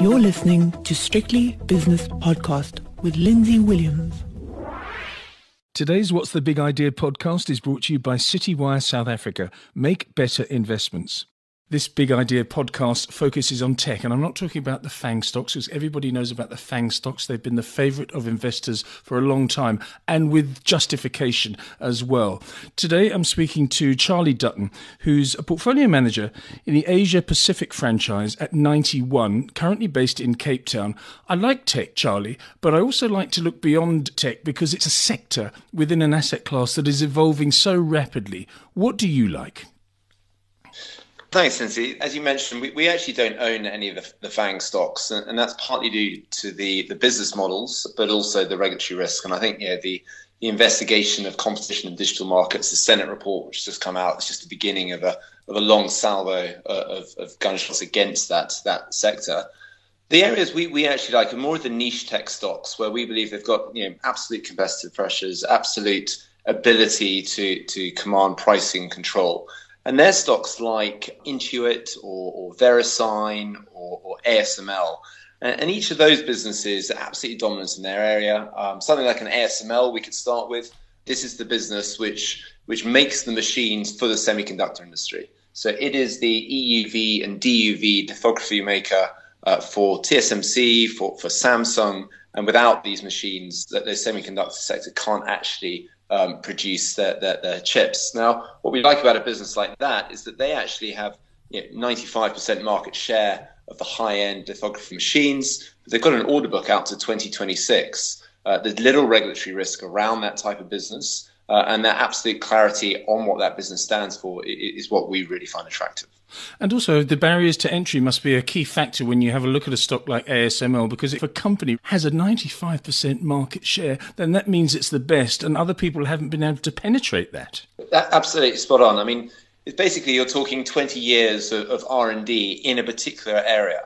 You're listening to Strictly Business Podcast with Lindsay Williams. Today's What's the Big Idea podcast is brought to you by Citywire South Africa. Make better investments. This big idea podcast focuses on tech, and I'm not talking about the FANG stocks because everybody knows about the FANG stocks. They've been the favorite of investors for a long time and with justification as well. Today, I'm speaking to Charlie Dutton, who's a portfolio manager in the Asia Pacific franchise at 91, currently based in Cape Town. I like tech, Charlie, but I also like to look beyond tech because it's a sector within an asset class that is evolving so rapidly. What do you like? Thanks, Lindsay. As you mentioned, we, we actually don't own any of the, the FANG stocks, and, and, that's partly due to the, the business models, but also the regulatory risk. And I think yeah, the, the investigation of competition in digital markets, the Senate report, which has just come out, it's just the beginning of a, of a long salvo uh, of, of gunshots against that, that sector. The areas we, we actually like are more of the niche tech stocks, where we believe they've got you know absolute competitive pressures, absolute ability to, to command pricing control. And they're stocks like Intuit or, or VeriSign or, or ASML. And, and, each of those businesses are absolutely dominant in their area. Um, something like an ASML we could start with. This is the business which, which makes the machines for the semiconductor industry. So it is the EUV and DUV lithography maker uh, for TSMC, for, for Samsung. And without these machines, the, the semiconductor sector can't actually um, produce their, their, their, chips. Now, what we like about a business like that is that they actually have you know, 95% market share of the high end lithography machines. They've got an order book out to 2026. Uh, there's little regulatory risk around that type of business. Uh, and that absolute clarity on what that business stands for is, is what we really find attractive. And also, the barriers to entry must be a key factor when you have a look at a stock like ASML, because if a company has a 95% market share, then that means it's the best, and other people haven't been able to penetrate that. that absolutely spot on. I mean, basically you're talking 20 years of, of R&D in a particular area.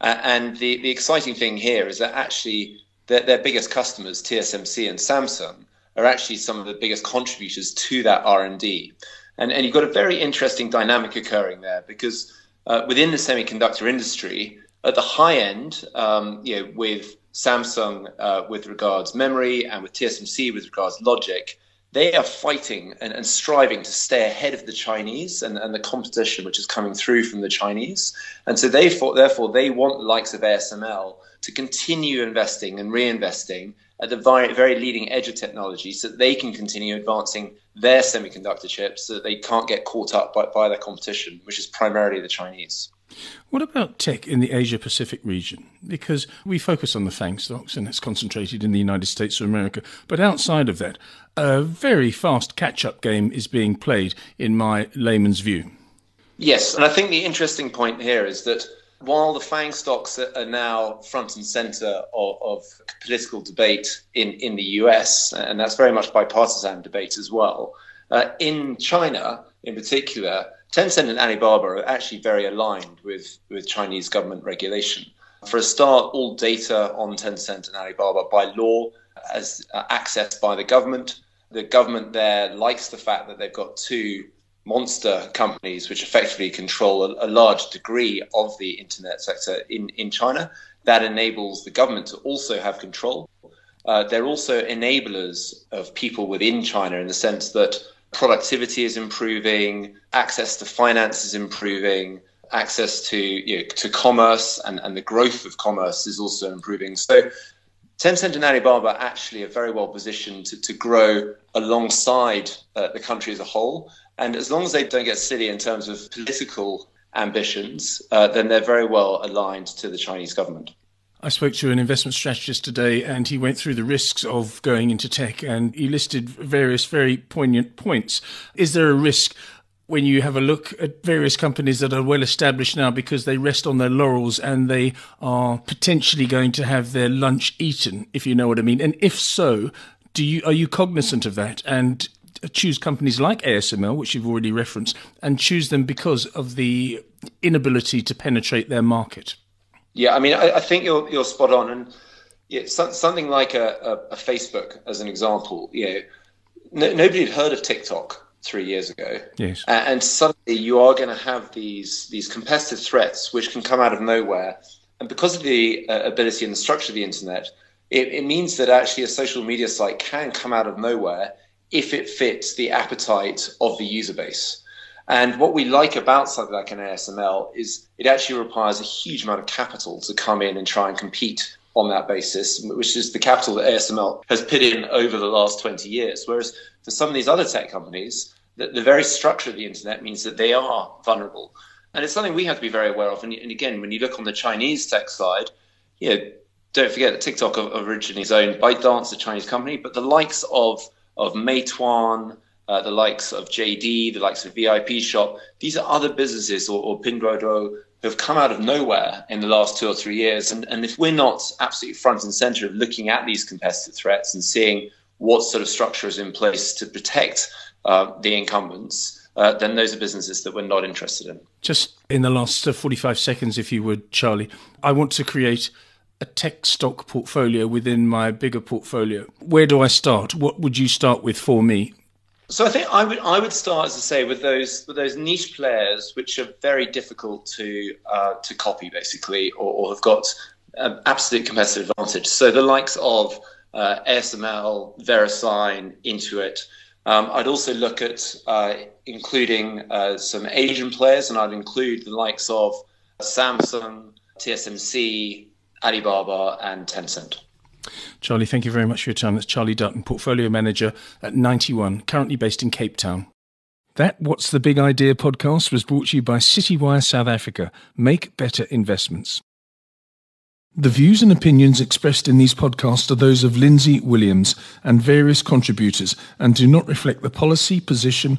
Uh, and the, the exciting thing here is that actually their, their biggest customers, TSMC and Samsung, are actually some of the biggest contributors to that R&D. And, and you've got a very interesting dynamic occurring there because uh, within the semiconductor industry, at the high end, um, you know, with Samsung uh, with regards memory and with TSMC with regards logic, they are fighting and, and striving to stay ahead of the Chinese and, and, the competition which is coming through from the Chinese. And so they therefore, they want the likes of ASML to continue investing and reinvesting at the very, very leading edge of technology so that they can continue advancing their semiconductor chips so that they can't get caught up by, by their competition, which is primarily the Chinese. What about tech in the Asia Pacific region? Because we focus on the FANG stocks and it's concentrated in the United States of America. But outside of that, a very fast catch up game is being played, in my layman's view. Yes, and I think the interesting point here is that while the FANG stocks are now front and center of, of, political debate in, in the US, and that's very much bipartisan debate as well, uh, in China in particular, Tencent and Alibaba are actually very aligned with, with Chinese government regulation. For a start, all data on Tencent and Alibaba by law is uh, accessed by the government. The government there likes the fact that they've got two monster companies which effectively control a, a, large degree of the internet sector in, in China. That enables the government to also have control. Uh, they're also enablers of people within China in the sense that productivity is improving, access to finance is improving, access to you know, to commerce and, and the growth of commerce is also improving. So Tencent and Alibaba actually are very well positioned to, to grow alongside uh, the country as a whole. And as long as they don't get silly in terms of political ambitions, uh, then they're very well aligned to the Chinese government. I spoke to an investment strategist today and he went through the risks of going into tech and he listed various very poignant points. Is there a risk when you have a look at various companies that are well established now because they rest on their laurels and they are potentially going to have their lunch eaten, if you know what I mean? And if so, do you are you cognizant of that and choose companies like ASML, which you've already referenced, and choose them because of the inability to penetrate their market? Yeah, I mean, I, I think you're you're spot on, and yeah, so, something like a, a, a, Facebook, as an example. You know, no, nobody had heard of TikTok three years ago. Yes, and, and suddenly you are going to have these these competitive threats which can come out of nowhere And because of the uh, ability and the structure of the internet, it, it means that actually a social media site can come out of nowhere if it fits the appetite of the user base. And what we like about something like an ASML is it actually requires a huge amount of capital to come in and try and compete on that basis, which is the capital that ASML has put in over the last 20 years. Whereas for some of these other tech companies, the, the very structure of the internet means that they are vulnerable. And it's something we have to be very aware of. And, and again, when you look on the Chinese tech side, you know, don't forget that TikTok originally is owned ByteDance, a Chinese company, but the likes of of Meituan, uh, the likes of JD, the likes of VIP Shop. these are other businesses or, or Pinduoduo who have come out of nowhere in the last two or three years. And, and if we're not absolutely front and center of looking at these competitive threats and seeing what sort of structure is in place to protect uh, the incumbents, uh, then those are businesses that we're not interested in. Just in the last uh, 45 seconds, if you would, Charlie, I want to create a tech stock portfolio within my bigger portfolio. Where do I start? What would you start with for me? So I think I would I would start, as I say, with those with those niche players which are very difficult to uh, to copy, basically, or, or have got an absolute competitive advantage. So the likes of uh, ASML, VeriSign, Intuit. Um, I'd also look at uh, including uh, some Asian players, and I'd include the likes of Samsung, TSMC, Alibaba, and Tencent. Charlie, thank you very much for your time. That's Charlie Dutton, Portfolio Manager at Ninety One, currently based in Cape Town. That What's the Big Idea podcast was brought to you by Citywire South Africa. Make better investments. The views and opinions expressed in these podcasts are those of Lindsay Williams and various contributors and do not reflect the policy, position,